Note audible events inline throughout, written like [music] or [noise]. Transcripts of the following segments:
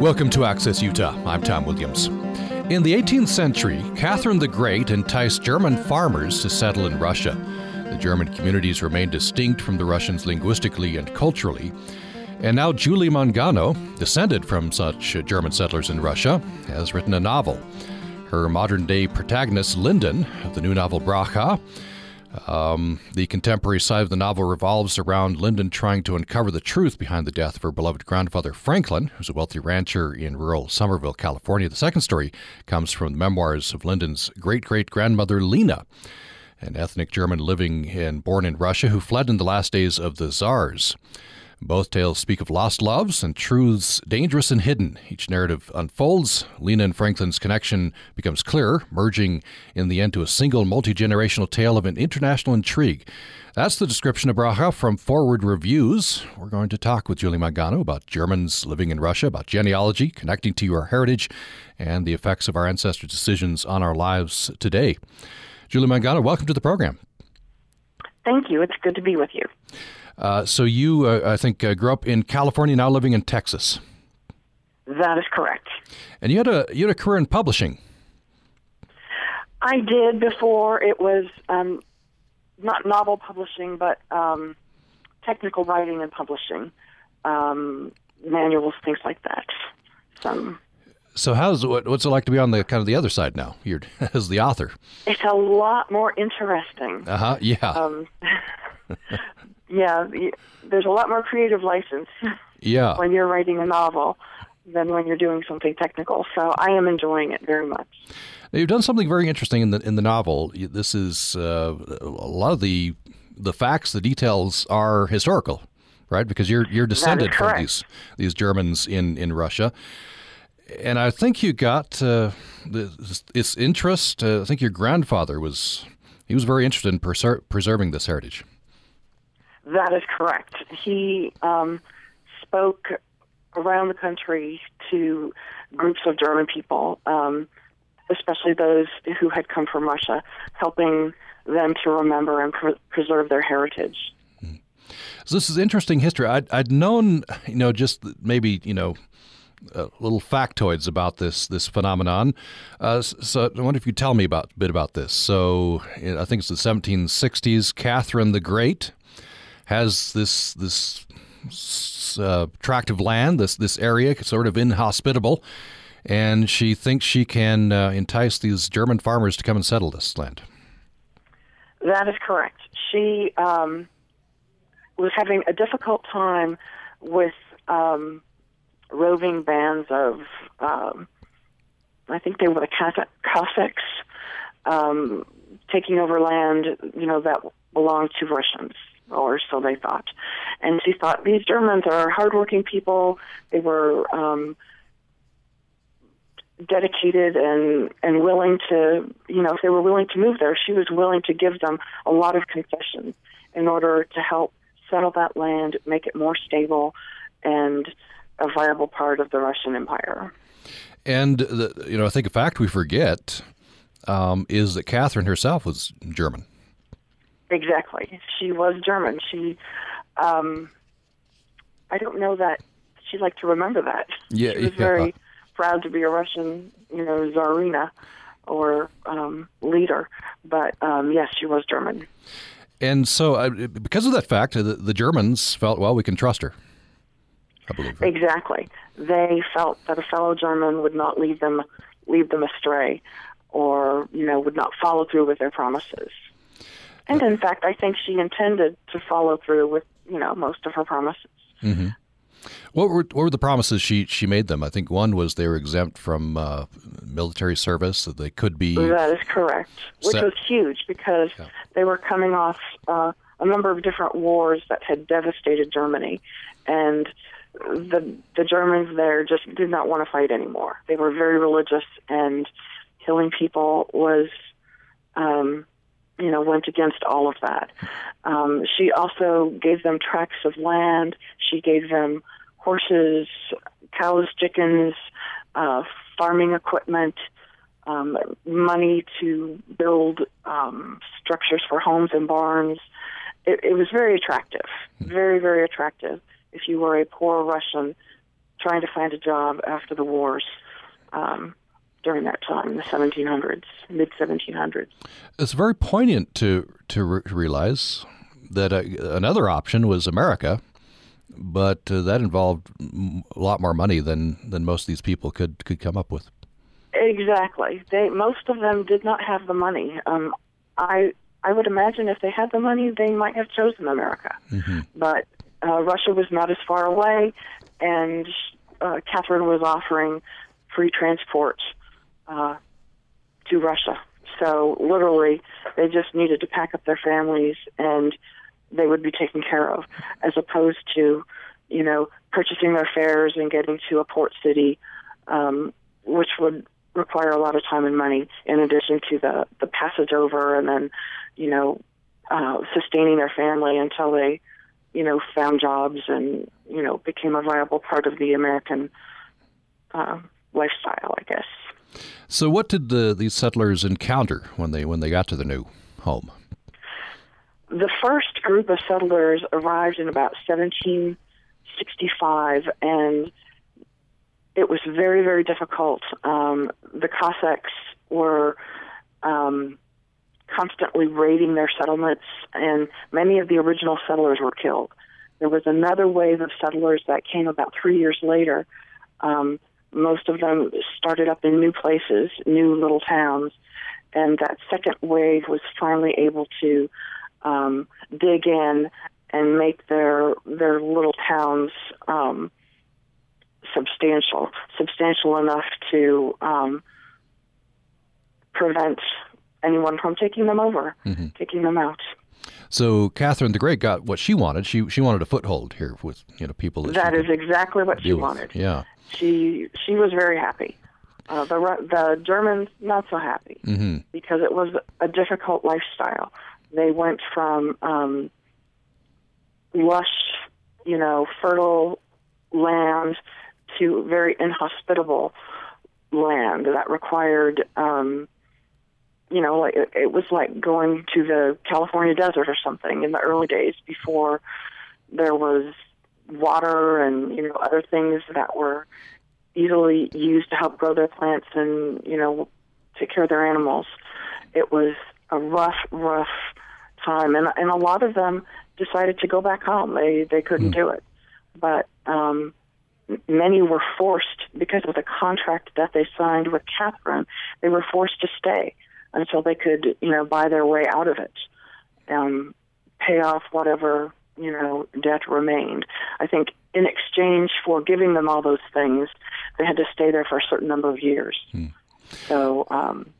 Welcome to Access Utah. I'm Tom Williams. In the 18th century, Catherine the Great enticed German farmers to settle in Russia. The German communities remained distinct from the Russians linguistically and culturally. And now Julie Mangano, descended from such German settlers in Russia, has written a novel. Her modern day protagonist, Linden, of the new novel Braha, um, the contemporary side of the novel revolves around Linden trying to uncover the truth behind the death of her beloved grandfather Franklin, who's a wealthy rancher in rural Somerville, California. The second story comes from the memoirs of Linden's great great grandmother Leena, an ethnic German living and born in Russia who fled in the last days of the Czars. Both tales speak of lost loves and truths dangerous and hidden. Each narrative unfolds. Leena and Franklin's connection becomes clearer, merging in the end to a single multi generational tale of an international intrigue. That's the description of Braha from Foreword Reviews. We're going to talk with Julie Mangano about Germans living in Russia, about genealogy, connecting to our heritage, and the effects of our ancestors' decisions on our lives today. Julie Mangano, welcome to the program. Thank you. It's good to be with you. Uh, so you, uh, I think, uh, grew up in California, now living in Texas. That is correct. And you had a you had a career in publishing. I did before it was um, not novel publishing, but um, technical writing and publishing, um, manuals, things like that. Some. So how's what, what's it like to be on the kind of the other side now? You're [laughs] as the author. It's a lot more interesting. Uh huh. Yeah. Um, [laughs] yeah, there's a lot more creative license. Yeah. when you're writing a novel than when you're doing something technical. So I am enjoying it very much. Now, you've done something very interesting in the in the novel. This is uh, a lot of the the facts, the details are historical, right? Because you're you're descended from these these Germans in in Russia. And I think you got uh, this, this interest. Uh, I think your grandfather was he was very interested in preser- preserving this heritage. That is correct. He um, spoke around the country to groups of German people, um, especially those who had come from Russia, helping them to remember and pre- preserve their heritage. So this is interesting history. I'd, I'd known, you know, just maybe, you know, uh, little factoids about this this phenomenon. Uh, so I wonder if you tell me about a bit about this. So I think it's the 1760s. Catherine the Great has this this uh, tract of land, this this area, sort of inhospitable, and she thinks she can uh, entice these German farmers to come and settle this land. That is correct. She um, was having a difficult time with um, roving bands of, um, I think they were the Cossacks, um, taking over land, you know, that belonged to Russians or so they thought. And she thought these Germans are hardworking people. They were um, dedicated and and willing to, you know, if they were willing to move there, she was willing to give them a lot of concessions in order to help settle that land, make it more stable, and a viable part of the Russian Empire. And the, you know, I think a fact we forget um, is that Catherine herself was German. Exactly. She was German. She, um, I don't know that she'd like to remember that. [laughs] Yeah, she was yeah. very proud to be a Russian, you know, czarina or um, leader. But um, yes, she was German. And so, uh, because of that fact, the, the, Germans felt, well, we can trust her. I believe. Right? Exactly. They felt that a fellow German would not lead them lead them astray, or you know, would not follow through with their promises. And in fact, I think she intended to follow through with you know most of her promises. Mm-hmm. What were what were the promises she she made them? I think one was they were exempt from uh, military service; that they could be. That is correct, which set. was huge because yeah. they were coming off uh, a number of different wars that had devastated Germany, and the the Germans there just did not want to fight anymore. They were very religious, and killing people was. Um, you know, went against all of that. Um, she also gave them tracts of land. She gave them horses, cows, chickens, uh, farming equipment, um, money to build um, structures for homes and barns. It, it was very attractive, very, very attractive. If you were a poor Russian trying to find a job after the wars um, during that time, the 1700s, mid 1700s. It's very poignant to to re- realize that uh, another option was America, but uh, that involved a lot more money than than most of these people could could come up with. Exactly. They most of them did not have the money. Um, I I would imagine if they had the money, they might have chosen America. Mm-hmm. But uh, Russia was not as far away, and uh, Catherine was offering free transport uh, to Russia. So literally, they just needed to pack up their families and they would be taken care of, as opposed to, you know, purchasing their fares and getting to a port city, um, which would require a lot of time and money in addition to the the passage over and then, you know, uh, sustaining their family until they, you know, found jobs and you know became a viable part of the American uh, lifestyle, I guess. So, what did the, these settlers encounter when they when they got to the new home? The first group of settlers arrived in about 1765, and it was very very difficult. Um, the Cossacks were um, constantly raiding their settlements, and many of the original settlers were killed. There was another wave of settlers that came about three years later. Um, most of them started up in new places, new little towns, and that second wave was finally able to um, dig in and make their their little towns um, substantial, substantial enough to um, prevent anyone from taking them over, mm-hmm. taking them out. So Catherine the Great got what she wanted. She she wanted a foothold here with you know people that, that is exactly what she wanted. Yeah, she she was very happy. Uh, the the Germans not so happy mm-hmm. because it was a difficult lifestyle. They went from um, lush, you know, fertile land to very inhospitable land that required, um, you know, like it, it was like going to the California desert or something in the early days before there was water and you know other things that were easily used to help grow their plants and you know take care of their animals. It was a rough, rough time, and and a lot of them decided to go back home. They they couldn't mm. do it, but um, many were forced because of the contract that they signed with Catherine. They were forced to stay until they could you know buy their way out of it, um, pay off whatever you know, debt remained. I think in exchange for giving them all those things, they had to stay there for a certain number of years. Hmm. So, um,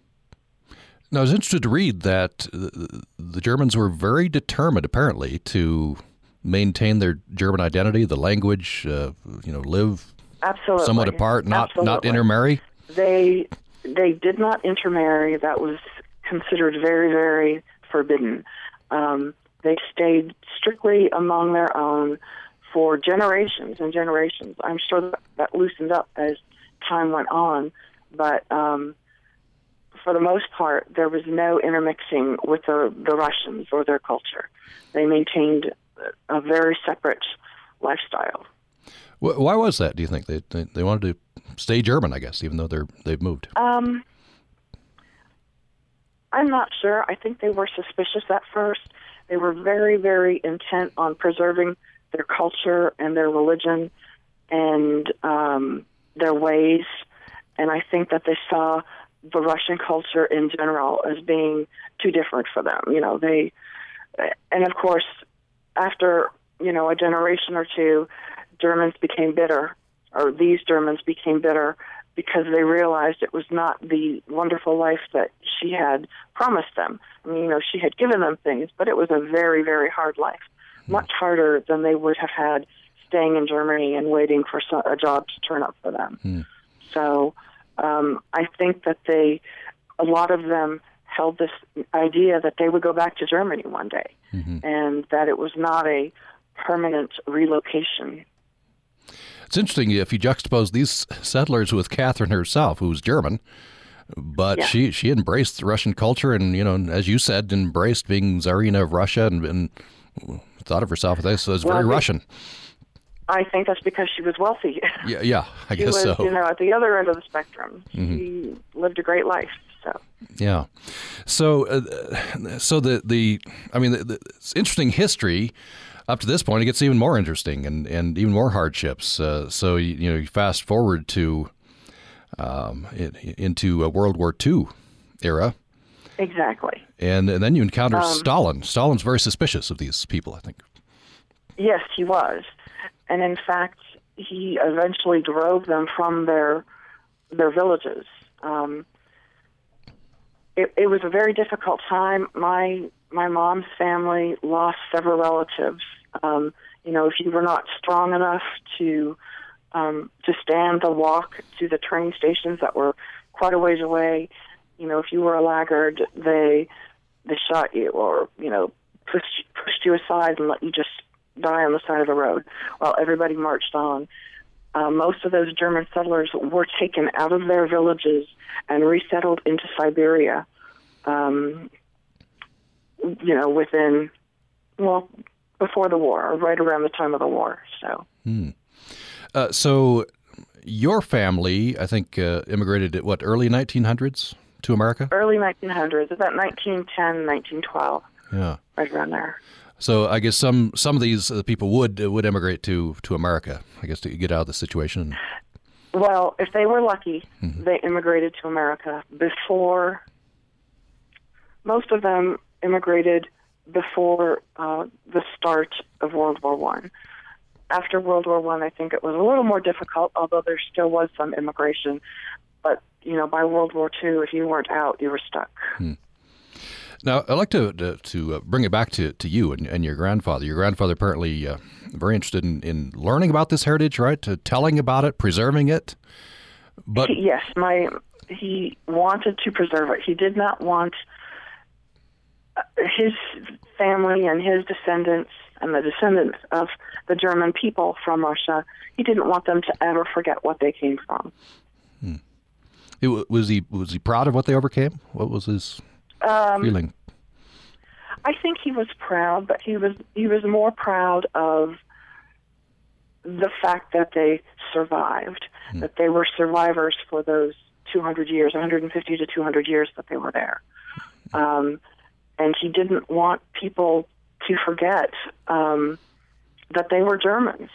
now I was interested to read that the Germans were very determined, apparently, to maintain their German identity, the language, uh, you know, live absolutely somewhat apart, not absolutely. not intermarry. They they did not intermarry. That was considered very very forbidden. Um, they stayed strictly among their own for generations and generations. I'm sure that, that loosened up as time went on, but um, for the most part, there was no intermixing with the, the Russians or their culture. They maintained a very separate lifestyle. Why was that? Do you think they they, they wanted to stay German? I guess, even though they're they've moved. Um, I'm not sure. I think they were suspicious at first. They were very, very intent on preserving their culture and their religion and um, their ways. And I think that they saw the Russian culture in general as being too different for them. You know, they, and of course, after, you know, a generation or two, Germans became bitter, or these Germans became bitter because they realized it was not the wonderful life that she had promised them. I mean, you know, she had given them things, but it was a very, very hard life, hmm. much harder than they would have had staying in Germany and waiting for a job to turn up for them. Mm. So um, I think that they, a lot of them held this idea that they would go back to Germany one day, mm-hmm. and that it was not a permanent relocation it's interesting if you juxtapose these settlers with Catherine herself, who's German, but yeah. she she embraced the Russian culture and you know, as you said, embraced being Tsarina of Russia and, and thought of herself as, as well, very Russian. I think that's because she was wealthy. Yeah, yeah, I [laughs] she guess was, so. You know, at the other end of the spectrum, mm-hmm. she lived a great life. So. Yeah, so uh, so the the I mean, the, the, it's interesting history. Up to this point, it gets even more interesting and, and even more hardships. Uh, so you, you know, you fast forward to um, it, into a World War II era. Exactly. And, and then you encounter um, Stalin. Stalin's very suspicious of these people, I think. Yes, he was and in fact, he eventually drove them from their their villages. Um, it, it was a very difficult time. My my mom's family lost several relatives. Um, you know, if you were not strong enough to um, to stand the walk to the train stations that were quite a ways away, you know, if you were a laggard, they they shot you or you know pushed pushed you aside and let you just die on the side of the road while everybody marched on. Uh, most of those German settlers were taken out of their villages and resettled into Siberia. Um, you know, within well before the war, or right around the time of the war. So, hmm. uh, so your family, I think, uh, immigrated at what early 1900s to America. Early 1900s, about 1910, 1912. Yeah, right around there. So I guess some some of these uh, people would uh, would immigrate to to America. I guess to get out of the situation. Well, if they were lucky, mm-hmm. they immigrated to America before. Most of them immigrated before uh, the start of World War One. After World War One, I, I think it was a little more difficult, although there still was some immigration. But you know, by World War Two, if you weren't out, you were stuck. Hmm. Now, I'd like to to, to uh, bring it back to, to you and, and your grandfather. Your grandfather apparently uh, very interested in, in learning about this heritage, right? To telling about it, preserving it. But yes, my he wanted to preserve it. He did not want uh, his family and his descendants and the descendants of the German people from Russia. He didn't want them to ever forget what they came from. Hmm. It, was he was he proud of what they overcame? What was his um, feeling? I think he was proud, but he was he was more proud of the fact that they survived, hmm. that they were survivors for those 200 years, 150 to 200 years that they were there. Um, and he didn't want people to forget um, that they were Germans.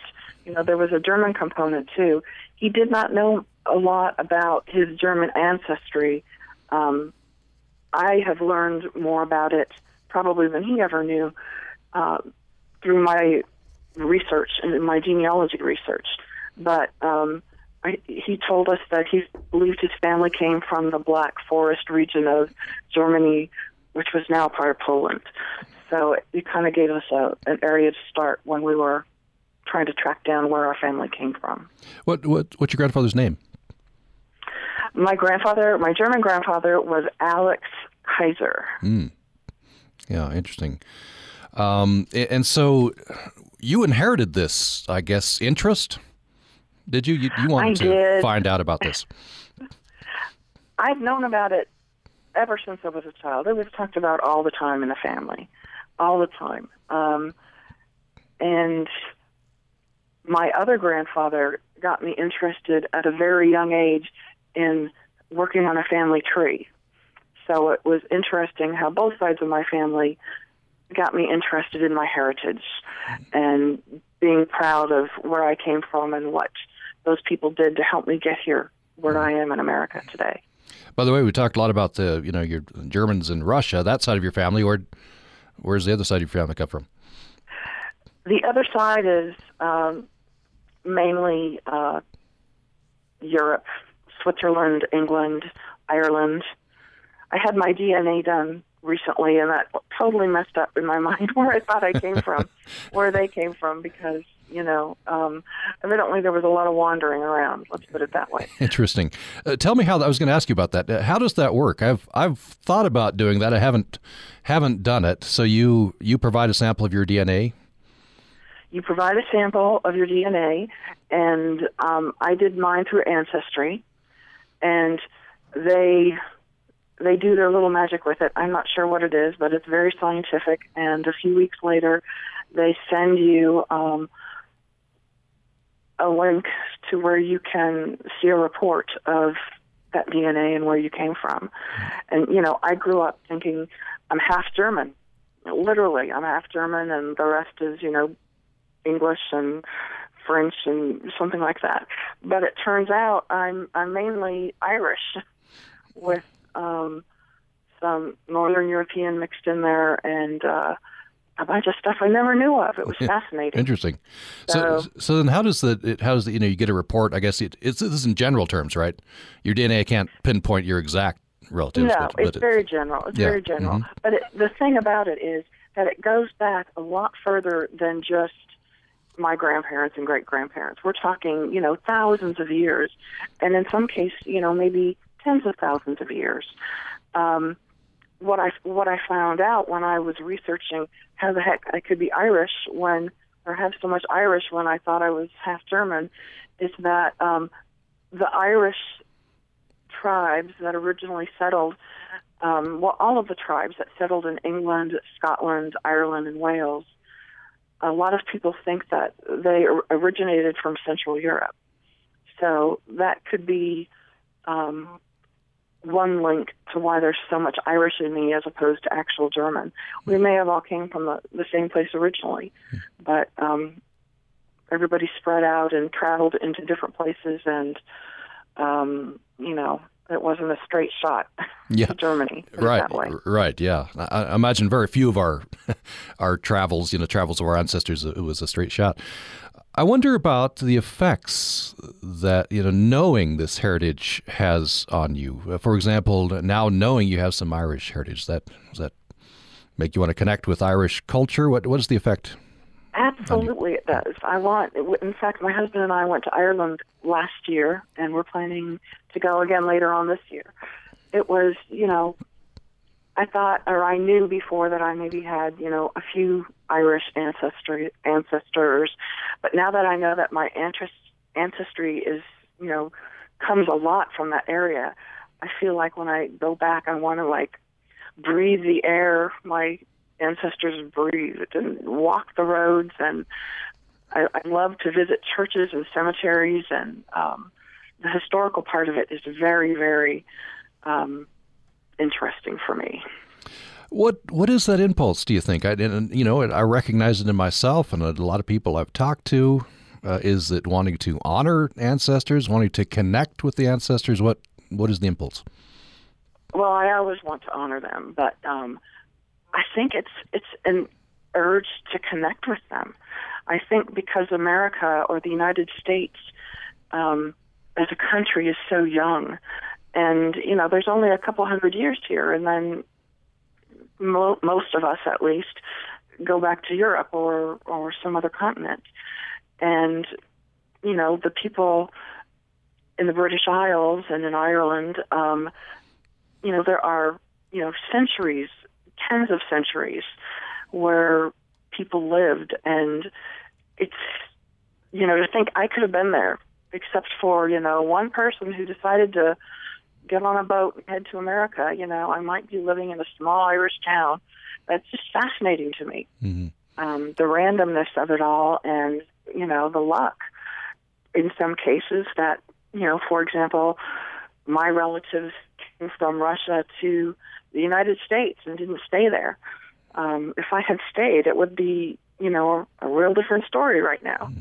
You know, there was a German component too. He did not know a lot about his German ancestry. Um, I have learned more about it probably than he ever knew uh, through my research and my genealogy research. But um, I, he told us that he believed his family came from the Black Forest region of Germany, which was now part of Poland. So it, it kind of gave us a, an area to start when we were trying to track down where our family came from. What what what's your grandfather's name? My grandfather, my German grandfather, was Alex Kaiser. Mm. Yeah, interesting. Um, and so you inherited this, I guess, interest. Did you? You, you wanted I to did. find out about this? [laughs] I've known about it ever since I was a child. It was talked about all the time in the family, all the time. Um, and my other grandfather got me interested at a very young age in working on a family tree. So it was interesting how both sides of my family got me interested in my heritage and being proud of where I came from and what those people did to help me get here where I am in America today. By the way, we talked a lot about the you know your Germans in Russia. That side of your family, where where's the other side of your family come from? The other side is um, mainly uh, Europe, Switzerland, England, Ireland. I had my DNA done recently, and that totally messed up in my [laughs] mind where I thought I came from, [laughs] where they came from, because you know, um, evidently there was a lot of wandering around. Let's put it that way. [laughs] Interesting. Uh, tell me how I was going to ask you about that. Uh, how does that work? I've I've thought about doing that. I haven't haven't done it. So you you provide a sample of your DNA. You provide a sample of your DNA, and um, I did mine through Ancestry, and they they do their little magic with it. I'm not sure what it is, but it's very scientific. And a few weeks later, they send you um, a link to where you can see a report of that DNA and where you came from. And you know, I grew up thinking I'm half German. Literally, I'm half German, and the rest is you know English and French and something like that. But it turns out I'm I'm mainly Irish, [laughs] with um, some Northern European mixed in there, and uh, a bunch of stuff I never knew of. It was fascinating. Interesting. So, so, so, then how does the it, how does the, you know you get a report? I guess it, it's this is in general terms, right? Your DNA can't pinpoint your exact relatives. No, but, it's very general. It's yeah. very general. Mm-hmm. But it, the thing about it is that it goes back a lot further than just my grandparents and great grandparents. We're talking, you know, thousands of years, and in some cases, you know, maybe tens of thousands of years. Um, what I what I found out when I was researching how the heck I could be Irish when or have so much Irish when I thought I was half German is that um, the Irish tribes that originally settled, um, well, all of the tribes that settled in England, Scotland, Ireland, and Wales, a lot of people think that they originated from Central Europe. So that could be um, one link to why there's so much Irish in me as opposed to actual German. We may have all came from the, the same place originally, but um, everybody spread out and traveled into different places, and um, you know, it wasn't a straight shot [laughs] yeah. to Germany. Right, right, yeah. I, I, imagine very few of our [laughs] our travels, you know, travels of our ancestors, it was a straight shot. I wonder about the effects that you know knowing this heritage has on you. Uh, for example, now knowing you have some Irish heritage, that does that make you want to connect with Irish culture? What what is the effect? Absolutely, it does. I want. In fact, my husband and I went to Ireland last year, and we're planning to go again later on this year. It was, you know, I thought, or I knew before that I maybe had, you know, a few Irish ancestry ancestors, but now that I know that my ancestry is, you know, comes a lot from that area, I feel like when I go back, I want to like breathe the air my ancestors breathed and walk the roads, and I, I love to visit churches and cemeteries, and um, the historical part of it is very, very. Um, interesting for me. What what is that impulse? Do you think? I and, you know I recognize it in myself and a lot of people I've talked to. Uh, is it wanting to honor ancestors, wanting to connect with the ancestors? What what is the impulse? Well, I always want to honor them, but um, I think it's it's an urge to connect with them. I think because America or the United States um, as a country is so young and you know there's only a couple hundred years here and then mo- most of us at least go back to Europe or or some other continent. And you know the people in the British Isles and in Ireland um you know there are you know centuries tens of centuries where people lived. And it's you know to think I could have been there except for you know one person who decided to get on a boat and head to America. You know, I might be living in a small Irish town. That's just fascinating to me. Mm-hmm. Um, the randomness of it all, and you know, the luck. In some cases, that you know, for example, my relatives came from Russia to the United States and didn't stay there. Um, if I had stayed, it would be you know a, a real different story right now.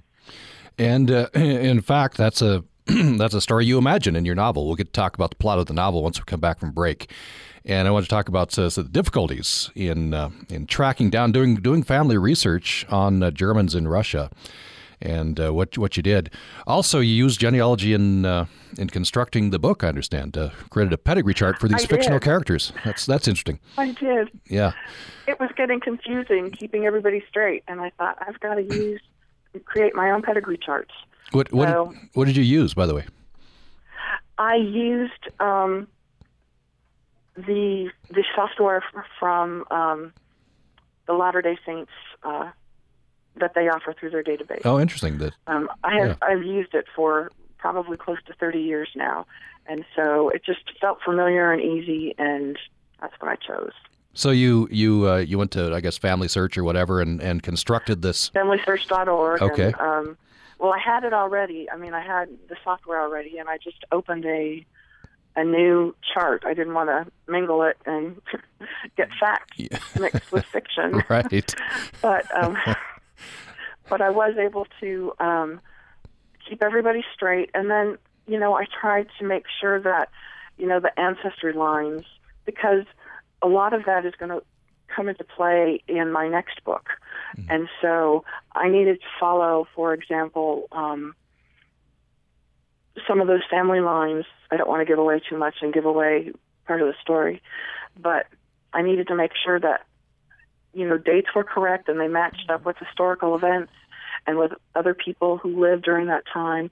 And uh, [clears throat] in fact, that's a [clears throat] that's a story you imagine in your novel. We'll get to talk about the plot of the novel once we come back from break. And I want to talk about uh, so the difficulties in uh, in tracking down, doing doing family research on uh, Germans in Russia, and uh, what what you did. Also, you used genealogy in uh, in constructing the book. I understand. Uh, created a pedigree chart for these I fictional did. characters. That's that's interesting. I did. Yeah. It was getting confusing, keeping everybody straight, and I thought I've got to use create my own pedigree charts. What what, so, did, what did you use, by the way? I used um, the the software from um, the Latter Day Saints uh, that they offer through their database. Oh, interesting. That um, I have yeah. I've used it for probably close to thirty years now, and so it just felt familiar and easy, and that's what I chose. So you you uh, you went to I guess Family Search or whatever and, and constructed this FamilySearch.org. Okay. And, um, well, I had it already. I mean, I had the software already, and I just opened a a new chart. I didn't want to mingle it and [laughs] get facts yeah. mixed with fiction. [laughs] right. but um, [laughs] but I was able to um, keep everybody straight, and then you know I tried to make sure that you know the ancestry lines because a lot of that is going to come into play in my next book, mm-hmm. and so I needed to follow, for example. Um, some of those family lines. I don't want to give away too much and give away part of the story, but I needed to make sure that you know dates were correct and they matched up with historical events and with other people who lived during that time,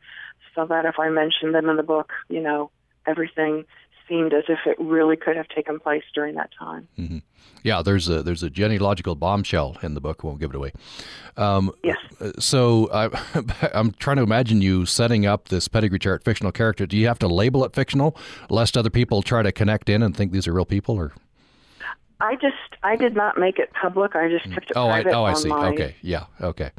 so that if I mentioned them in the book, you know everything seemed as if it really could have taken place during that time. Mm-hmm. Yeah, there's a there's a genealogical bombshell in the book. won't give it away. Um, yes. So I, [laughs] I'm trying to imagine you setting up this pedigree chart fictional character. Do you have to label it fictional, lest other people try to connect in and think these are real people, or? I just I did not make it public. I just kept it oh, private. I, oh, I see. My, okay, yeah, okay.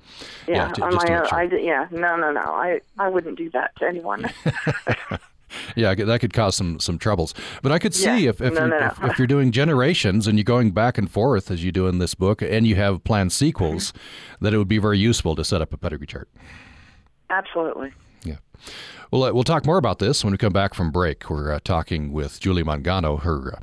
Yeah, yeah to, on my own. Sure. I yeah, no, no, no. I I wouldn't do that to anyone. [laughs] yeah, that could cause some some troubles. But I could see yeah. if if, no, you're, no, no. if, if you're doing generations and you're going back and forth as you do in this book, and you have planned sequels, mm-hmm. that it would be very useful to set up a pedigree chart. Absolutely. Yeah. Well, uh, we'll talk more about this when we come back from break. We're uh, talking with Julie Mangano. Her uh,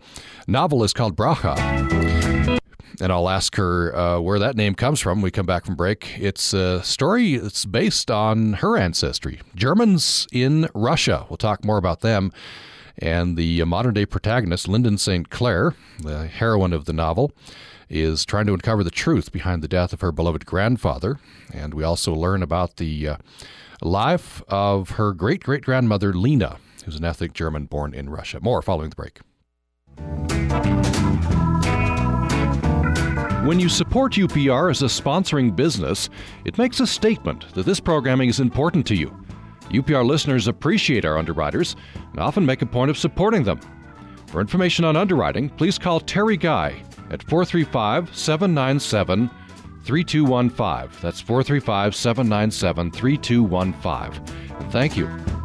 novel is called Braha and I'll ask her uh, where that name comes from when we come back from break. It's a story that's based on her ancestry Germans in Russia. We'll talk more about them. And the modern day protagonist, Linden St. Clair, the heroine of the novel, is trying to uncover the truth behind the death of her beloved grandfather. And we also learn about the uh, life of her great great grandmother, Leena, who's an ethnic German born in Russia. More following the break. When you support UPR as a sponsoring business, it makes a statement that this programming is important to you. UPR listeners appreciate our underwriters and often make a point of supporting them. For information on underwriting, please call Terry Guy at 435 797 3215. That's 435 797 3215. Thank you.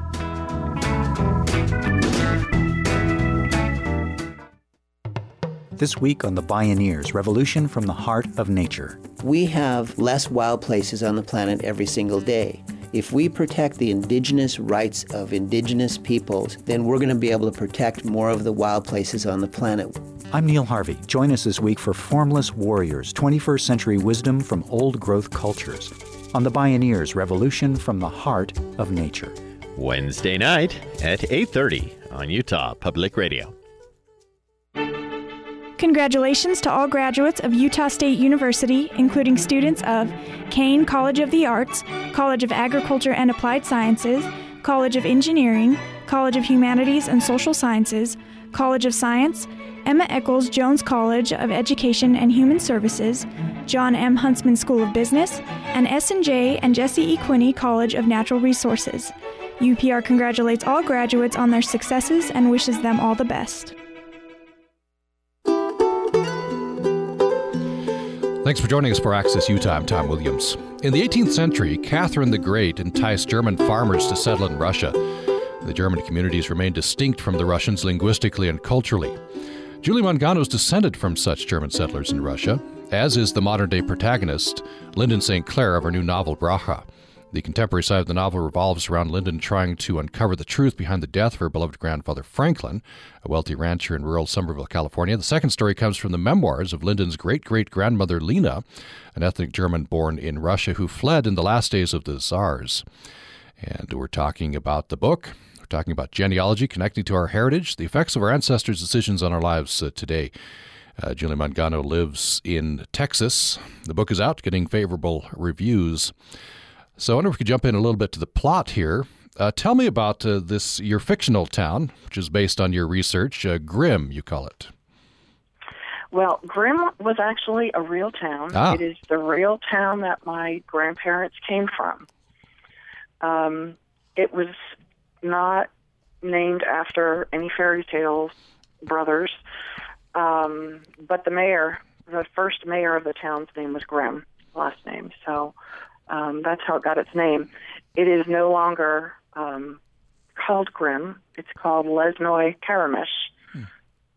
This week on The Bioneers Revolution from the Heart of Nature. We have less wild places on the planet every single day. If we protect the indigenous rights of indigenous peoples, then we're going to be able to protect more of the wild places on the planet. I'm Neil Harvey. Join us this week for Formless Warriors 21st Century Wisdom from Old Growth Cultures on The Bioneers Revolution from the Heart of Nature. Wednesday night at 8:30 on Utah Public Radio. Congratulations to all graduates of Utah State University, including students of Caine College of the Arts, College of Agriculture and Applied Sciences, College of Engineering, College of Humanities and Social Sciences, College of Science, Emma Eccles Jones College of Education and Human Services, John M. Huntsman School of Business, and S&J and Jessie E. Quinney College of Natural Resources. UPR congratulates all graduates on their successes and wishes them all the best. Thanks for joining us for Access Utah. I'm Tom Williams. In the 18th century, Catherine the Great enticed German farmers to settle in Russia. The German communities remained distinct from the Russians linguistically and culturally. Julie Mangano is descended from such German settlers in Russia, as is the modern day protagonist, Linden St. Clair, of her new novel, Braha. The contemporary side of the novel revolves around Linden trying to uncover the truth behind the death of her beloved grandfather Franklin, a wealthy rancher in rural Somerville, California. The second story comes from the memoirs of Linden's great great grandmother Leena, an ethnic German born in Russia who fled in the last days of the Tsars. And we're talking about the book. We're talking about genealogy connecting to our heritage, the effects of our ancestors' decisions on our lives uh, today. Uh, Julie Mangano lives in Texas. The book is out, getting favorable reviews. So I wonder if we could jump in a little bit to the plot here. Uh, tell me about uh, this your fictional town, which is based on your research. Uh, Grimm, you call it. Well, Grimm was actually a real town. Ah. It is the real town that my grandparents came from. Um, it was not named after any fairy tale brothers, um, but the mayor, the first mayor of the town's name was Grimm, last name. So um, that's how it got its name. it is no longer um, called Grimm. It's called Lesnoy Karamysh, hmm.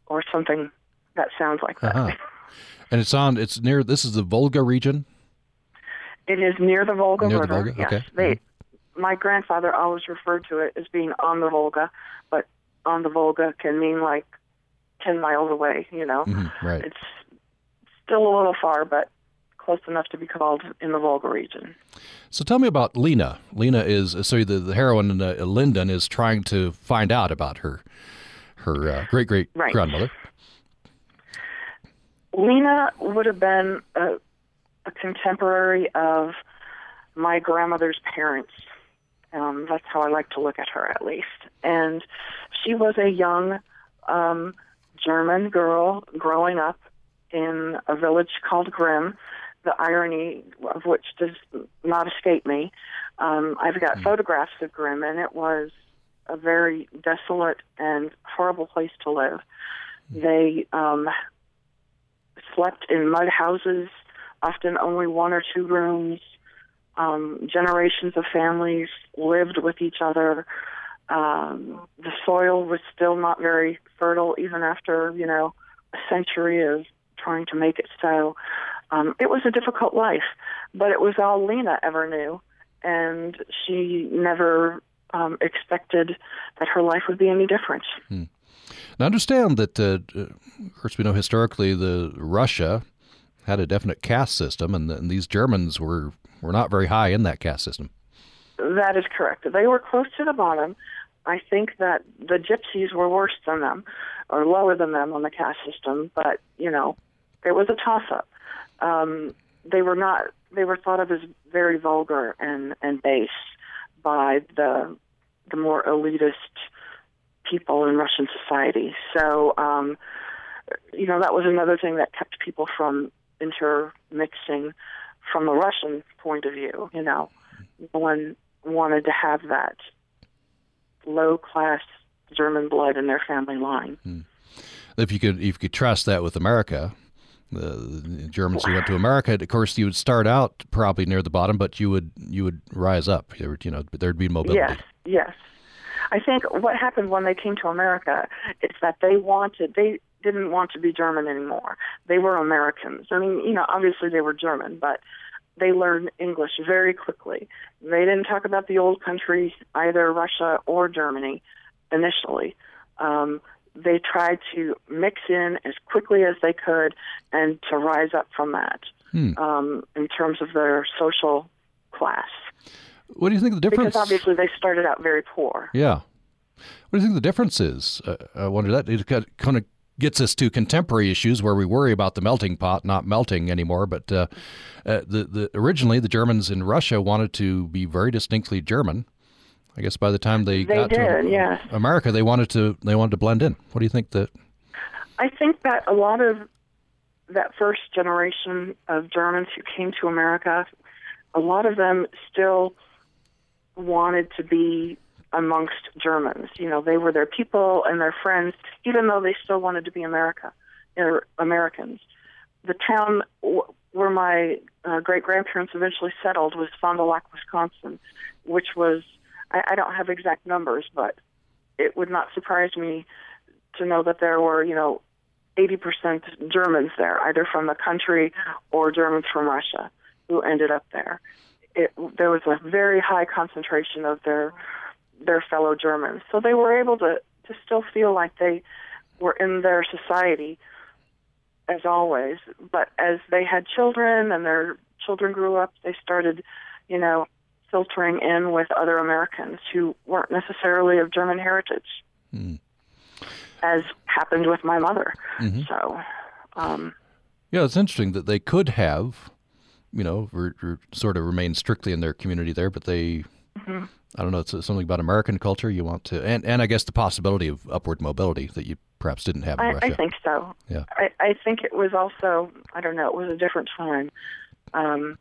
or something that sounds like that. Uh-huh. And it's on. It's near. This is the Volga region. It is near the Volga near River. The Volga? Yes, okay. they. Mm-hmm. My grandfather always referred to it as being on the Volga, but on the Volga can mean like ten miles away. You know, mm-hmm. right? It's still a little far, but close enough to be called in the Volga region. So tell me about Leena. Leena is so the, the heroine uh, Linden is trying to find out about her her uh, great great grandmother. Leena would have been a, a contemporary of my grandmother's parents. Um, that's how I like to look at her, at least. And she was a young um, German girl growing up in a village called Grimm, the irony of which does not escape me. Um, I've got mm. photographs of Grimm, and it was a very desolate and horrible place to live. Mm. They um, slept in mud houses, often only one or two rooms. Um, generations of families lived with each other. Um, the soil was still not very fertile, even after you know a century of trying to make it so. Um, it was a difficult life, but it was all Leena ever knew, and she never um, expected that her life would be any different. Hmm. Now, understand that, uh, of course, we know historically the Russia had a definite caste system, and, and these Germans were were not very high in that caste system. That is correct. They were close to the bottom. I think that the gypsies were worse than them, or lower than them on the caste system. But you know, it was a toss-up. Um, they were not. They were thought of as very vulgar and and base by the the more elitist people in Russian society. So, um, you know, that was another thing that kept people from intermixing from a Russian point of view. You know, no one wanted to have that low class German blood in their family line. Hmm. If you could, if you could trust that with America, the Germans who went to America, of course, you would start out probably near the bottom, but you would you would rise up. You know, there'd be mobility. Yes, yes. I think what happened when they came to America is that they wanted they didn't want to be German anymore. They were Americans. I mean, you know, obviously they were German, but they learned English very quickly. They didn't talk about the old countries, either Russia or Germany, initially. Um, they tried to mix in as quickly as they could and to rise up from that hmm. um, in terms of their social class. What do you think the difference? Because obviously they started out very poor. Yeah. What do you think the difference is? Uh, I wonder that it kind of gets us to contemporary issues where we worry about the melting pot not melting anymore. But uh, uh, the the originally the Germans in Russia wanted to be very distinctly German. I guess by the time they, they got did, to. America, they wanted to they wanted to blend in. What do you think that? I think that a lot of that first generation of Germans who came to America, a lot of them still wanted to be amongst Germans. You know, they were their people and their friends, even though they still wanted to be America, or Americans. The town where my uh, great grandparents eventually settled was Fond du Lac, Wisconsin, which was I, I don't have exact numbers, but it would not surprise me to know that there were you know 80% Germans there, either from the country or Germans from Russia, who ended up there it, there was a very high concentration of their their fellow Germans. So they were able to to still feel like they were in their society as always. But as they had children and their children grew up, they started, you know, filtering in with other Americans who weren't necessarily of German heritage, mm. as happened with my mother. Mm-hmm. So, um, yeah, it's interesting that they could have you know, re, re, sort of remain strictly in their community there, but they, mm-hmm. I don't know, it's something about American culture you want to, and, and I guess the possibility of upward mobility that you perhaps didn't have in I, Russia. I think so. Yeah. I, I think it was also, I don't know, it was a different time. Um,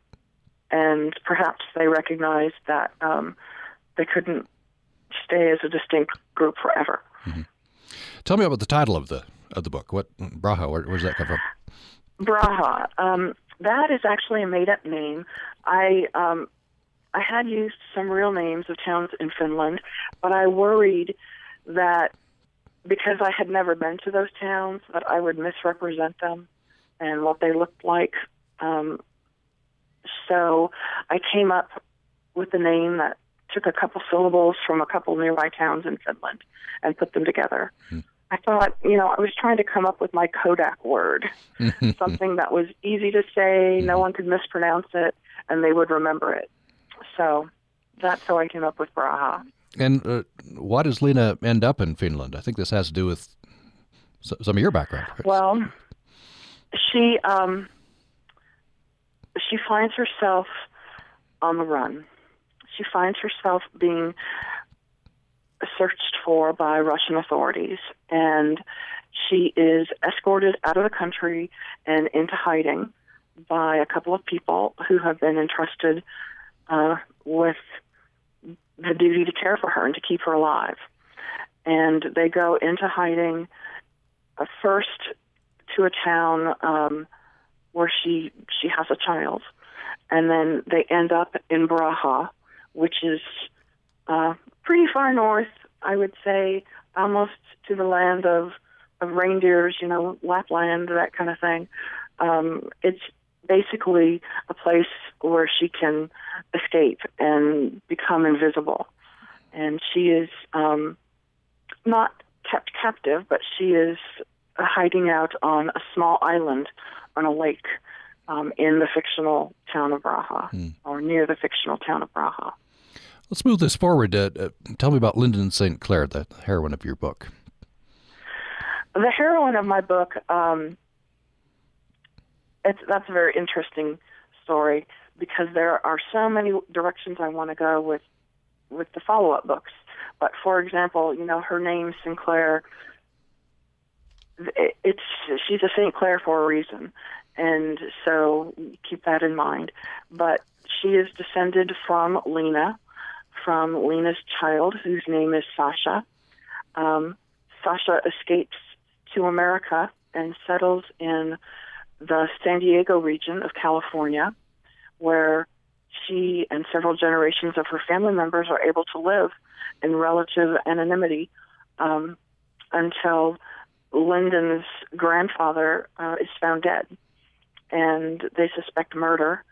and perhaps they recognized that um, they couldn't stay as a distinct group forever. Mm-hmm. Tell me about the title of the of the book. What Braha? Where, where does that come from? Braha. Um, that is actually a made up name. I um, I had used some real names of towns in Finland, but I worried that because I had never been to those towns, that I would misrepresent them and what they looked like. Um, so I came up with a name that took a couple syllables from a couple nearby towns in Finland and put them together. Hmm. I thought, you know, I was trying to come up with my Kodak word, [laughs] something that was easy to say, no one could mispronounce it, and they would remember it. So that's how I came up with Braha. And uh, why does Leena end up in Finland? I think this has to do with some of your background. Well, she um, she finds herself on the run. She finds herself being searched for by Russian authorities, and she is escorted out of the country and into hiding by a couple of people who have been entrusted uh, with the duty to care for her and to keep her alive. And they go into hiding uh, first to a town um, where she she has a child, and then they end up in Braha, which is uh, pretty far north, I would say, almost to the land of of reindeers, you know, Lapland, that kind of thing. Um, it's basically a place where she can escape and become invisible. And she is um, not kept captive, but she is hiding out on a small island on a lake um, in the fictional town of Braha, hmm. or near the fictional town of Braha. Let's move this forward. Uh, uh, tell me about Linden St. Clair, the heroine of your book. The heroine of my book, um, it's, that's a very interesting story because there are so many directions I want to go with with the follow up books. But for example, you know, her name St. Clair. It's she's a St. Clair for a reason, and so keep that in mind. But she is descended from Leena, from Leena's child, whose name is Sasha. Um, Sasha escapes to America and settles in the San Diego region of California, where she and several generations of her family members are able to live in relative anonymity um, until Linden's grandfather uh, is found dead. And they suspect murder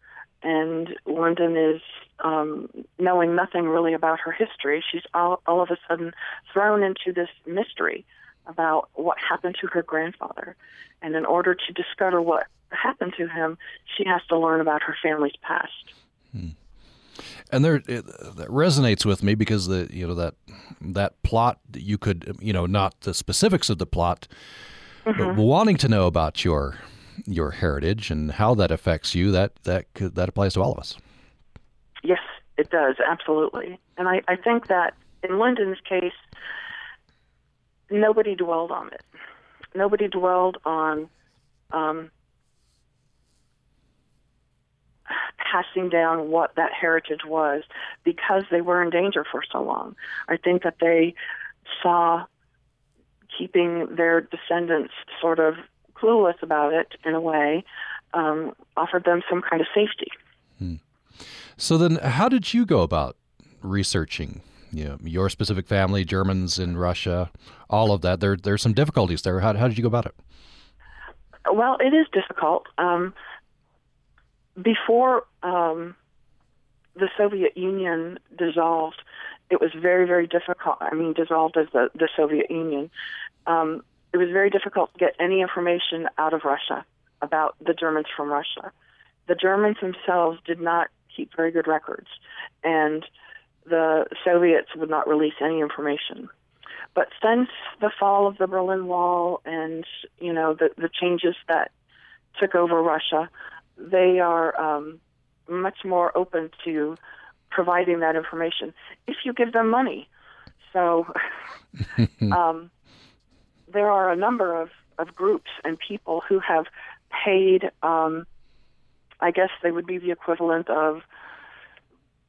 and Linden is um, knowing nothing really about her history. She's all, all of a sudden thrown into this mystery about what happened to her grandfather. And in order to discover what happened to him, she has to learn about her family's past. Hmm. And there, it, that resonates with me because the you know that that plot you could you know not the specifics of the plot, mm-hmm. but wanting to know about your your heritage and how that affects you, that that could, that applies to all of us. Yes, it does absolutely, and I, I think that in Linden's case, nobody dwelled on it. Nobody dwelled on um, passing down what that heritage was because they were in danger for so long. I think that they saw keeping their descendants sort of clueless about it in a way, um, offered them some kind of safety. Hmm. So then, how did you go about researching? You know, your specific family, Germans in Russia, all of that. There, there's some difficulties there. How, how did you go about it? Well, it is difficult. Um, before um, the Soviet Union dissolved, it was very, very difficult. I mean, dissolved as the, the Soviet Union. Um, it was very difficult to get any information out of Russia about the Germans from Russia. The Germans themselves did not keep very good records, and the Soviets would not release any information. But since the fall of the Berlin Wall and you know the the changes that took over Russia, they are um, much more open to providing that information if you give them money. So [laughs] um, there are a number of, of groups and people who have paid, um, I guess they would be the equivalent of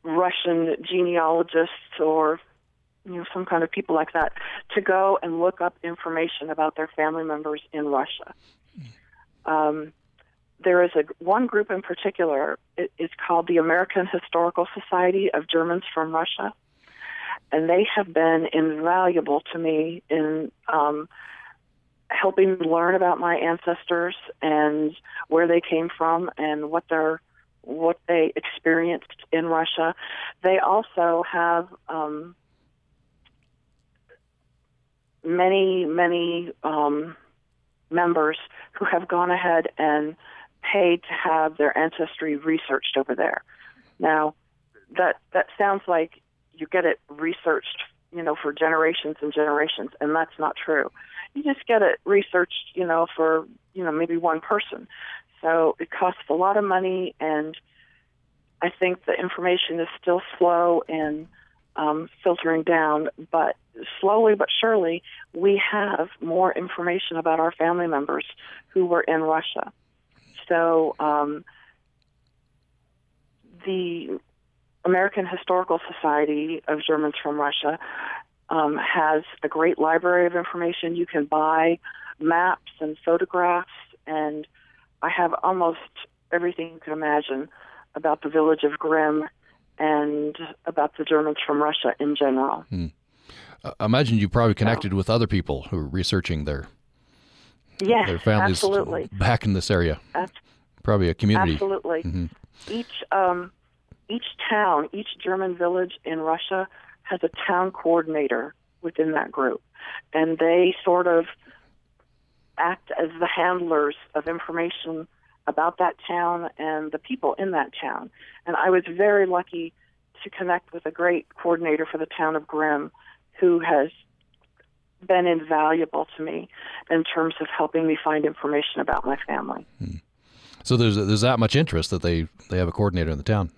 Russian genealogists or you know some kind of people like that to go and look up information about their family members in Russia. Um, there is a one group in particular. It, it's called the American Historical Society of Germans from Russia, and they have been invaluable to me in um, helping learn about my ancestors and where they came from and what their what they experienced in Russia. They also have um, many, many um, members who have gone ahead and paid to have their ancestry researched over there. Now, that that sounds like you get it researched, you know, for generations and generations, and that's not true. You just get it researched, you know, for you know maybe one person. So it costs a lot of money, and I think the information is still slow in um, filtering down. But slowly but surely, we have more information about our family members who were in Russia. So um, the American Historical Society of Germans from Russia um, has a great library of information. You can buy maps and photographs and I have almost everything you can imagine about the village of Grimm and about the Germans from Russia in general. Hmm. Uh, imagine you probably connected with other people who are researching their yes, their families absolutely. back in this area. Ab- probably a community. Absolutely. Mm-hmm. Each um, each town, each German village in Russia has a town coordinator within that group, and they sort of act as the handlers of information about that town and the people in that town. And I was very lucky to connect with a great coordinator for the town of Grimm who has been invaluable to me in terms of helping me find information about my family. Hmm. So there's there's that much interest that they, they have a coordinator in the town.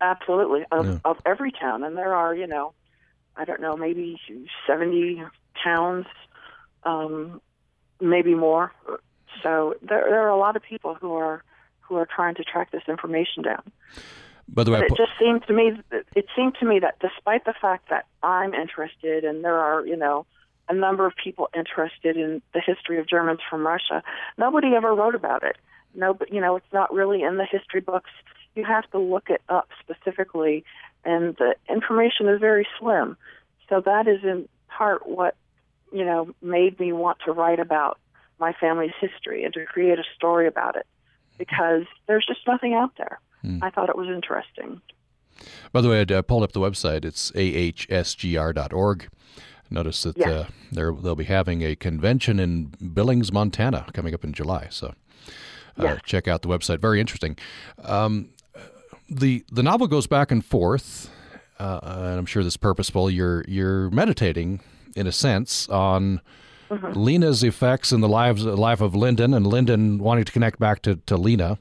Absolutely, of, yeah. of every town, and there are you know, I don't know, maybe seventy towns um, maybe more. So there, there are a lot of people who are who are trying to track this information down. By the way, but it just seemed to me it seemed to me that despite the fact that I'm interested and there are you know a number of people interested in the history of Germans from Russia, nobody ever wrote about it. No, you know it's not really in the history books. You have to look it up specifically, and the information is very slim. So that is in part what you know, made me want to write about my family's history and to create a story about it because there's just nothing out there. Hmm. I thought it was interesting. By the way, I pulled up the website. It's ahsgr.org. Notice that uh, they'll be having a convention in Billings, Montana, coming up in July. So uh, yes. check out the website. Very interesting. Um, the the novel goes back and forth, uh, and I'm sure this is purposeful. You're you're meditating in a sense, on mm-hmm. Leena's effects in the lives life of Linden and Linden wanting to connect back to, to Leena.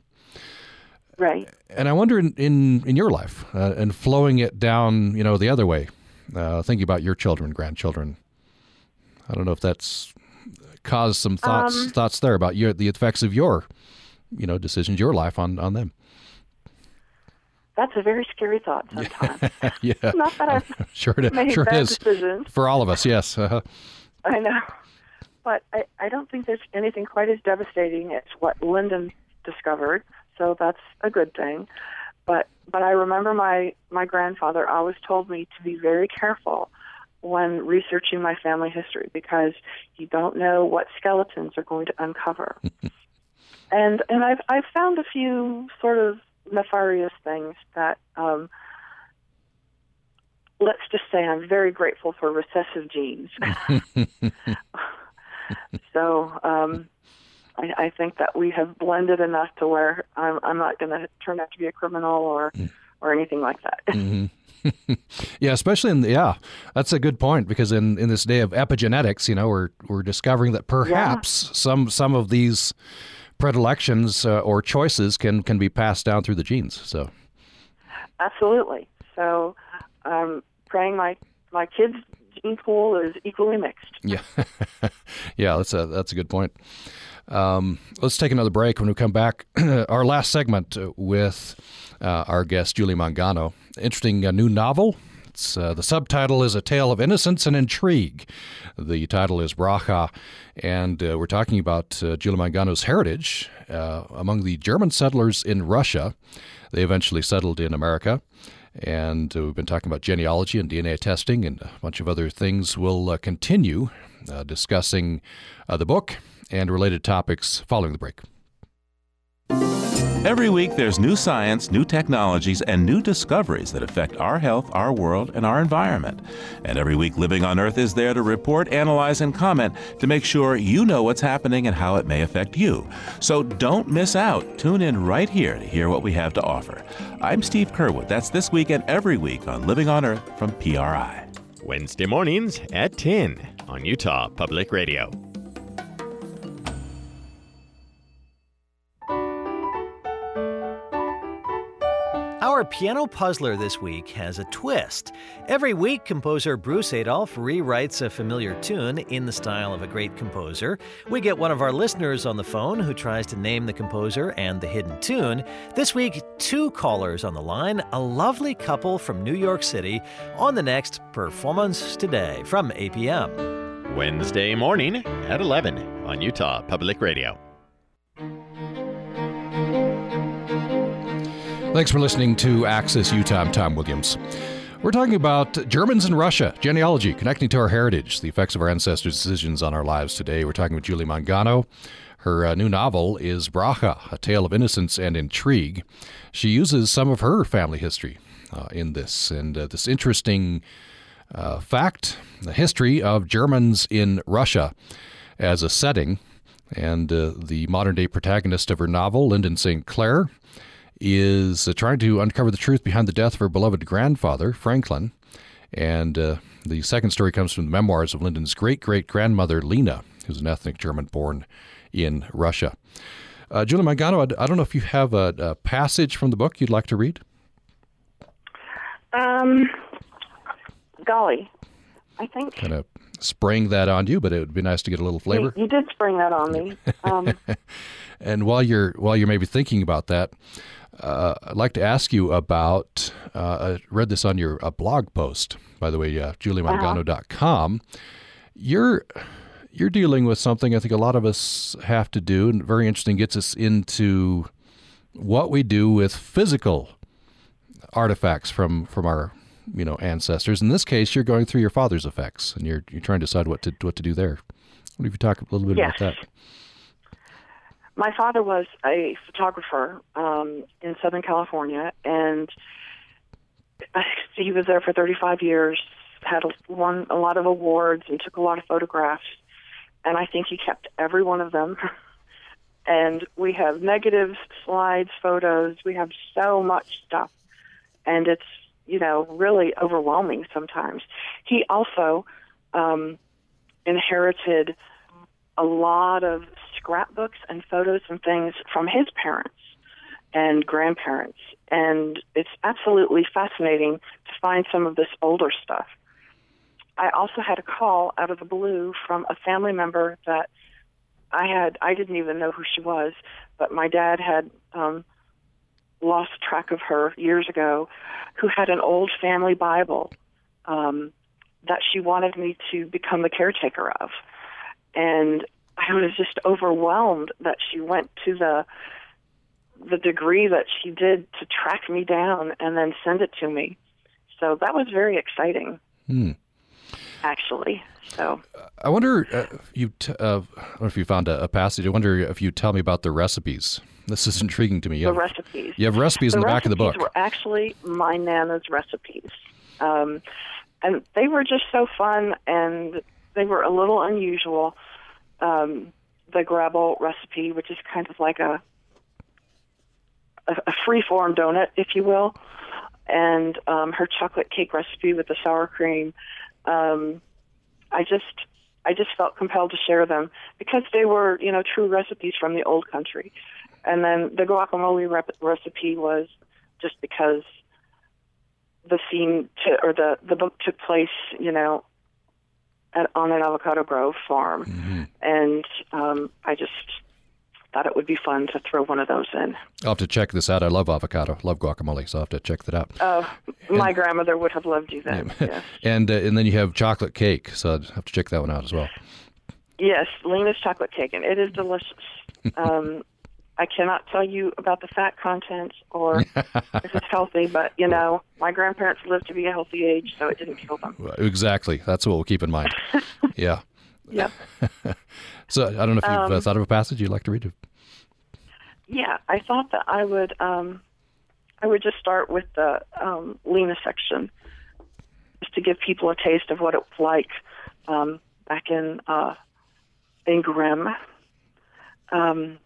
Right. And I wonder in in, in your life uh, and flowing it down, you know, the other way, uh, thinking about your children, grandchildren. I don't know if that's caused some thoughts um, thoughts there about your the effects of your, you know, decisions, your life on on them that's a very scary thought sometimes. [laughs] yeah. [laughs] Not that I've [laughs] sure it, made sure bad it is. decisions. For all of us, yes. Uh-huh. I know. But I, I don't think there's anything quite as devastating as what Linden discovered, so that's a good thing. But but I remember my, my grandfather always told me to be very careful when researching my family history because you don't know what skeletons are going to uncover. [laughs] and and I've I've found a few sort of nefarious things that um, let's just say I'm very grateful for recessive genes. [laughs] [laughs] so um, I, I think that we have blended enough to where I'm, I'm not going to turn out to be a criminal or mm. or anything like that. [laughs] mm-hmm. [laughs] yeah, especially in the, yeah, that's a good point because in, in this day of epigenetics, you know, we're we're discovering that perhaps yeah. some some of these predilections uh, or choices can can be passed down through the genes. So, absolutely. So, um, praying my my kids' gene pool is equally mixed. Yeah, [laughs] yeah, that's a that's a good point. Um, let's take another break. When we come back, [clears throat] our last segment with uh, our guest Julie Mangano. Interesting uh, new novel Uh, the subtitle is A Tale of Innocence and Intrigue. The title is Braha, and uh, we're talking about uh, Julie Mangano's heritage uh, among the German settlers in Russia. They eventually settled in America. And uh, we've been talking about genealogy and DNA testing and a bunch of other things. We'll uh, continue discussing the book and related topics following the break. Every week, there's new science, new technologies, and new discoveries that affect our health, our world, and our environment. And every week, Living on Earth is there to report, analyze, and comment to make sure you know what's happening and how it may affect you. So don't miss out. Tune in right here to hear what we have to offer. I'm Steve Curwood. That's this week and every week on Living on Earth from PRI. Wednesday mornings at 10 on Utah Public Radio. Our piano puzzler this week has a twist. Every week, composer Bruce Adolphe rewrites a familiar tune in the style of a great composer. We get one of our listeners on the phone who tries to name the composer and the hidden tune. This week, two callers on the line, a lovely couple from New York City, on the next Performance Today from APM. Wednesday morning at 11 on Utah Public Radio. Thanks for listening to Access Utah. I'm Tom Williams. We're talking about Germans in Russia, genealogy, connecting to our heritage, the effects of our ancestors' decisions on our lives today. We're talking with Julie Mangano. Her uh, new novel is Braha, a tale of innocence and intrigue. She uses some of her family history uh, in this, and uh, this interesting uh, fact, the history of Germans in Russia as a setting. And uh, the modern day protagonist of her novel, Linden St. Clair, is uh, trying to uncover the truth behind the death of her beloved grandfather, Franklin. And uh, the second story comes from the memoirs of Linden's great great grandmother, Leena, who's an ethnic German born in Russia. Uh, Julie Mangano, I, I don't know if you have a, a, passage from the book you'd like to read. Um, golly, I think. Kind of spraying that on you, but it would be nice to get a little flavor. You, you did spring that on me. Um, [laughs] and while you're while you're maybe thinking about that, uh, I'd like to ask you about. Uh, I read this on your uh, blog post, by the way, uh. Uh-huh. You're you're dealing with something I think a lot of us have to do, and very interesting. Gets us into what we do with physical artifacts from from our you know ancestors. In this case, you're going through your father's effects, and you're you're trying to decide what to what to do there. What if you talk a little bit yes. about that? My father was a photographer um, in Southern California, and [laughs] he was there for 35 years. Had won a lot of awards and took a lot of photographs, and I think he kept every one of them. [laughs] and we have negatives, slides, photos. We have so much stuff, and it's you know really overwhelming sometimes. He also um, inherited a lot of scrapbooks and photos and things from his parents and grandparents. And it's absolutely fascinating to find some of this older stuff. I also had a call out of the blue from a family member that I had, I didn't even know who she was, but my dad had um, lost track of her years ago, who had an old family Bible um, that she wanted me to become the caretaker of. And I was just overwhelmed that she went to the the degree that she did to track me down and then send it to me. So that was very exciting. Hmm. Actually, so I wonder uh, if you t- uh, if you found a, a, passage. I wonder if you tell me about the recipes. This is [laughs] intriguing to me. You the have, recipes. You have recipes the in the back of the book. Were actually my nana's recipes, um, and they were just so fun, and they were a little unusual um, the Grabble recipe, which is kind of like a a, a free form donut, if you will, and um, her chocolate cake recipe with the sour cream. Um, I just I just felt compelled to share them because they were you know true recipes from the old country, and then the guacamole rep- recipe was just because the scene to, or the the book took place you know at, on an avocado grove farm, mm-hmm. and um, I just thought it would be fun to throw one of those in. I'll have to check this out. I love avocado, love guacamole, so I'll have to check that out. Oh, my and, grandmother would have loved you then. yes. [laughs] And uh, and then you have chocolate cake, so I'd have to check that one out as well. Yes, Leena's chocolate cake, and it is delicious. [laughs] um, I cannot tell you about the fat content or if it's healthy, but you know, my grandparents lived to be a healthy age, so it didn't kill them. Exactly. That's what we'll keep in mind. [laughs] yeah. Yeah. [laughs] so I don't know if you've uh, um, thought of a passage you'd like to read. Yeah, I thought that I would. Um, I would just start with the um, Leena section, just to give people a taste of what it was like um, back in uh, in Grimm. Um,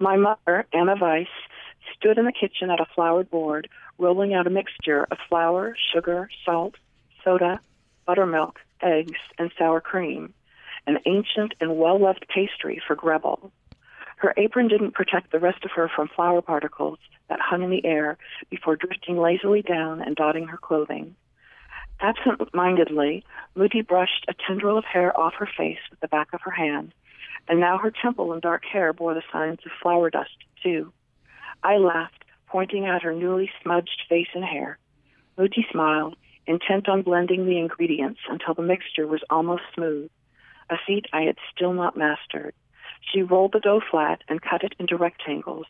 my mother, Anna Weiss, stood in the kitchen at a floured board, rolling out a mixture of flour, sugar, salt, soda, buttermilk, eggs, and sour cream, an ancient and well loved pastry for Grebbel. Her apron didn't protect the rest of her from flour particles that hung in the air before drifting lazily down and dotting her clothing. Absent mindedly, Muti brushed a tendril of hair off her face with the back of her hand and now her temple and dark hair bore the signs of flour dust, too. I laughed, pointing at her newly smudged face and hair. Muti smiled, intent on blending the ingredients until the mixture was almost smooth, a feat I had still not mastered. She rolled the dough flat and cut it into rectangles,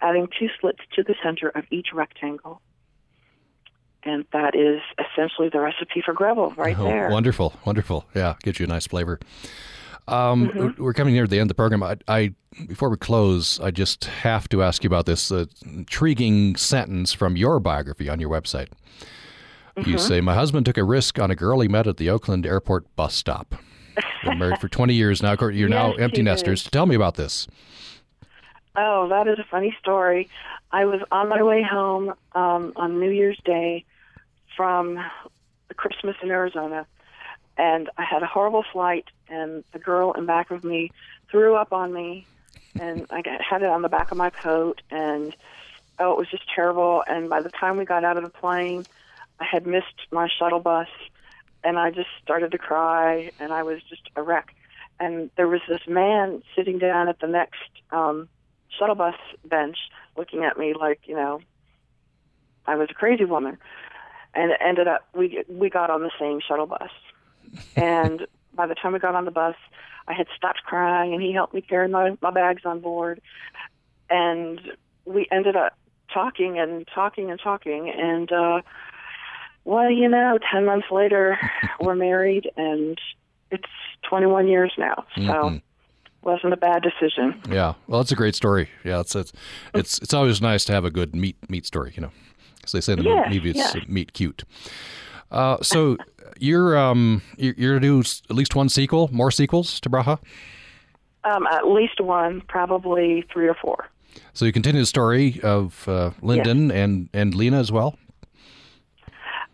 adding two slits to the center of each rectangle. And that is essentially the recipe for Grebbel right oh, there. Wonderful, wonderful. Yeah, gives you a nice flavor. Um, mm-hmm. We're coming near the end of the program. I, I, before we close, I just have to ask you about this uh, intriguing sentence from your biography on your website. Mm-hmm. You say, "My husband took a risk on a girl he met at the Oakland Airport bus stop. Been married for 20 years now. You're yes, now empty nesters. Did. Tell me about this." Oh, that is a funny story. I was on my way home um, on New Year's Day from Christmas in Arizona and I had a horrible flight, and the girl in back of me threw up on me, and I got, had it on the back of my coat, and oh, it was just terrible. And by the time we got out of the plane, I had missed my shuttle bus, and I just started to cry, and I was just a wreck. And there was this man sitting down at the next um, shuttle bus bench, looking at me like, you know, I was a crazy woman. And it ended up we we got on the same shuttle bus and by the time we got on the bus, I had stopped crying, and he helped me carry my, my bags on board. And we ended up talking and talking and talking. And, uh, well, you know, 10 months later, [laughs] we're married, and it's 21 years now. So. Mm-hmm wasn't a bad decision. Yeah, well, it's a great story. Yeah, it's it's it's, it's always nice to have a good meet meet story. You know, as they say in the yes, movie, it's yes. meet cute. Uh, so you're um you're, you're to do at least one sequel, more sequels to Braha. Um, at least one, probably three or four. So you continue the story of uh, Linden yes. and and Leena as well.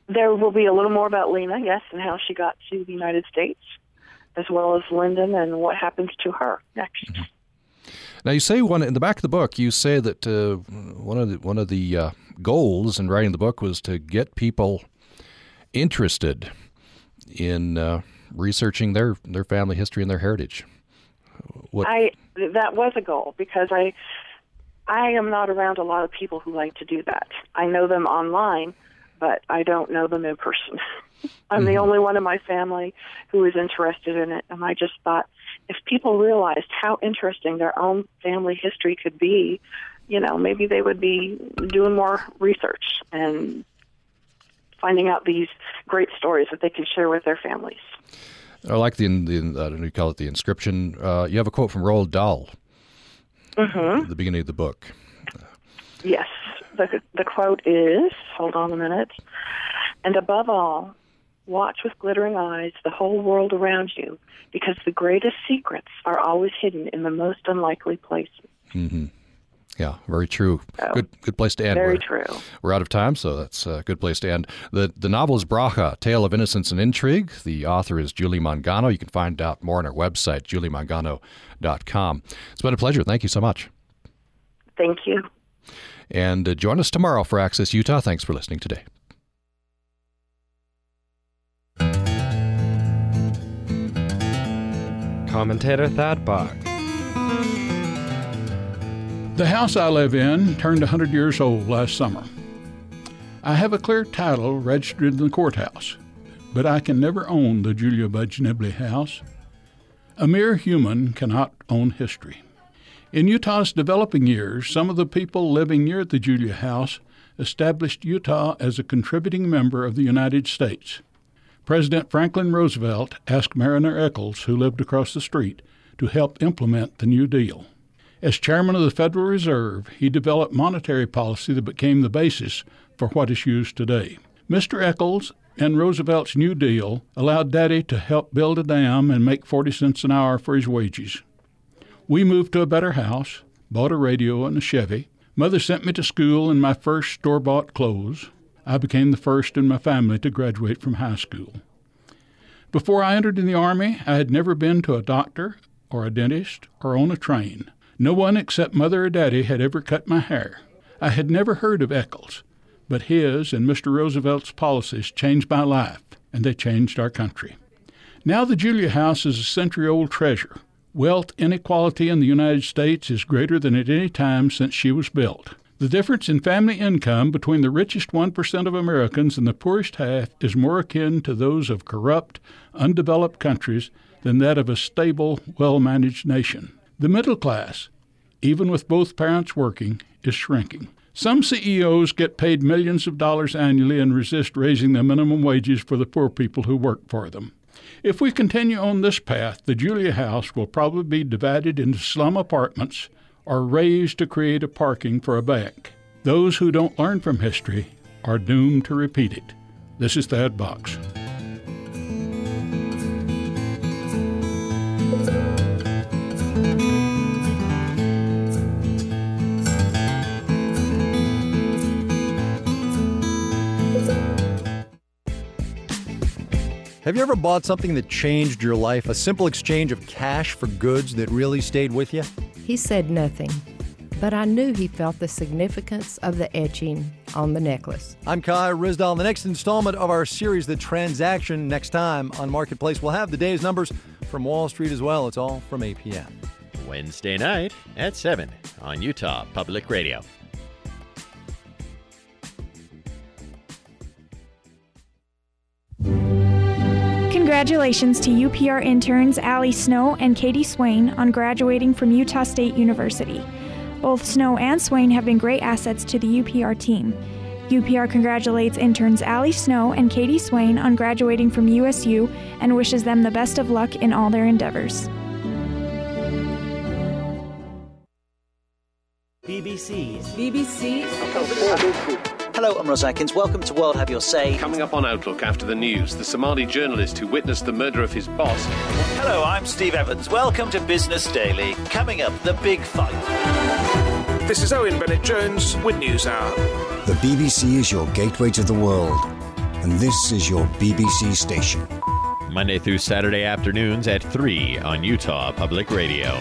There will be a little more about Leena, yes, and how she got to the United States, as well as Linden and what happens to her next. Mm-hmm. Now you say one in the back of the book. You say that uh, one of the one of the uh, goals in writing the book was to get people interested in uh, researching their their family history and their heritage. What? I that was a goal because I I am not around a lot of people who like to do that. I know them online, but I don't know them in person. [laughs] I'm mm-hmm. the only one in my family who is interested in it, and I just thought if people realized how interesting their own family history could be, you know, maybe they would be doing more research and finding out these great stories that they can share with their families. I like the, the I you call it the inscription. Uh, you have a quote from Roald Dahl mm-hmm. at the beginning of the book. Yes, the the quote is. Hold on a minute. And above all, watch with glittering eyes the whole world around you, because the greatest secrets are always hidden in the most unlikely places. Mm-hmm. Yeah, very true. So, good, good place to end. Very we're, true. We're out of time, so that's a good place to end. the The novel is Braha: Tale of Innocence and Intrigue. The author is Julie Mangano. You can find out more on our website, juliemangano.com. It's been a pleasure. Thank you so much. Thank you. And uh, join us tomorrow for Access Utah. Thanks for listening today. Commentator Thad Box. The house I live in turned 100 years old last summer. I have a clear title registered in the courthouse, but I can never own the Julia Budge Nibley house. A mere human cannot own history. In Utah's developing years, some of the people living near the Julia House established Utah as a contributing member of the United States. President Franklin Roosevelt asked Mariner Eccles, who lived across the street, to help implement the New Deal. As chairman of the Federal Reserve, he developed monetary policy that became the basis for what is used today. Mr. Eccles and Roosevelt's New Deal allowed Daddy to help build a dam and make 40 cents an hour for his wages. We moved to a better house, bought a radio and a Chevy. Mother sent me to school in my first store bought clothes. I became the first in my family to graduate from high school. Before I entered in the Army, I had never been to a doctor or a dentist or on a train. No one except mother or daddy had ever cut my hair. I had never heard of Eccles, but his and Mr. Roosevelt's policies changed my life, and they changed our country. Now the Julia House is a century old treasure. Wealth inequality in the United States is greater than at any time since she was built. The difference in family income between the richest 1% of Americans and the poorest half is more akin to those of corrupt, undeveloped countries than that of a stable, well managed nation. The middle class, even with both parents working, is shrinking. Some CEOs get paid millions of dollars annually and resist raising the minimum wages for the poor people who work for them. If we continue on this path, the Julia House will probably be divided into slum apartments or razed to create a parking for a bank. Those who don't learn from history are doomed to repeat it. This is Thad Box. Have you ever bought something that changed your life? A simple exchange of cash for goods that really stayed with you? He said nothing, but I knew he felt the significance of the etching on the necklace. I'm Kai Ryssdal. The next installment of our series, The Transaction, next time on Marketplace, we'll have the day's numbers from Wall Street as well. It's all from APM. Wednesday night at 7 on Utah Public Radio. Congratulations to UPR interns Allie Snow and Katie Swain on graduating from Utah State University. Both Snow and Swain have been great assets to the UPR team. UPR congratulates interns Allie Snow and Katie Swain on graduating from USU and wishes them the best of luck in all their endeavors. BBC's BBC's Hello, I'm Ros Atkins. Welcome to World Have Your Say. Coming up on Outlook after the news, the Somali journalist who witnessed the murder of his boss. Hello, I'm Steve Evans. Welcome to Business Daily. Coming up, the big fight. This is Owen Bennett Jones with News Hour. The BBC is your gateway to the world, and this is your BBC station. Monday through Saturday afternoons at 3 on Utah Public Radio.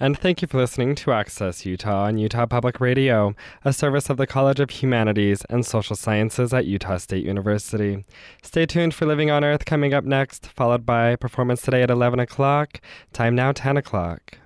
And thank you for listening to Access Utah on Utah Public Radio, a service of the College of Humanities and Social Sciences at Utah State University. Stay tuned for Living on Earth coming up next, followed by Performance Today at 11 o'clock. Time now 10 o'clock.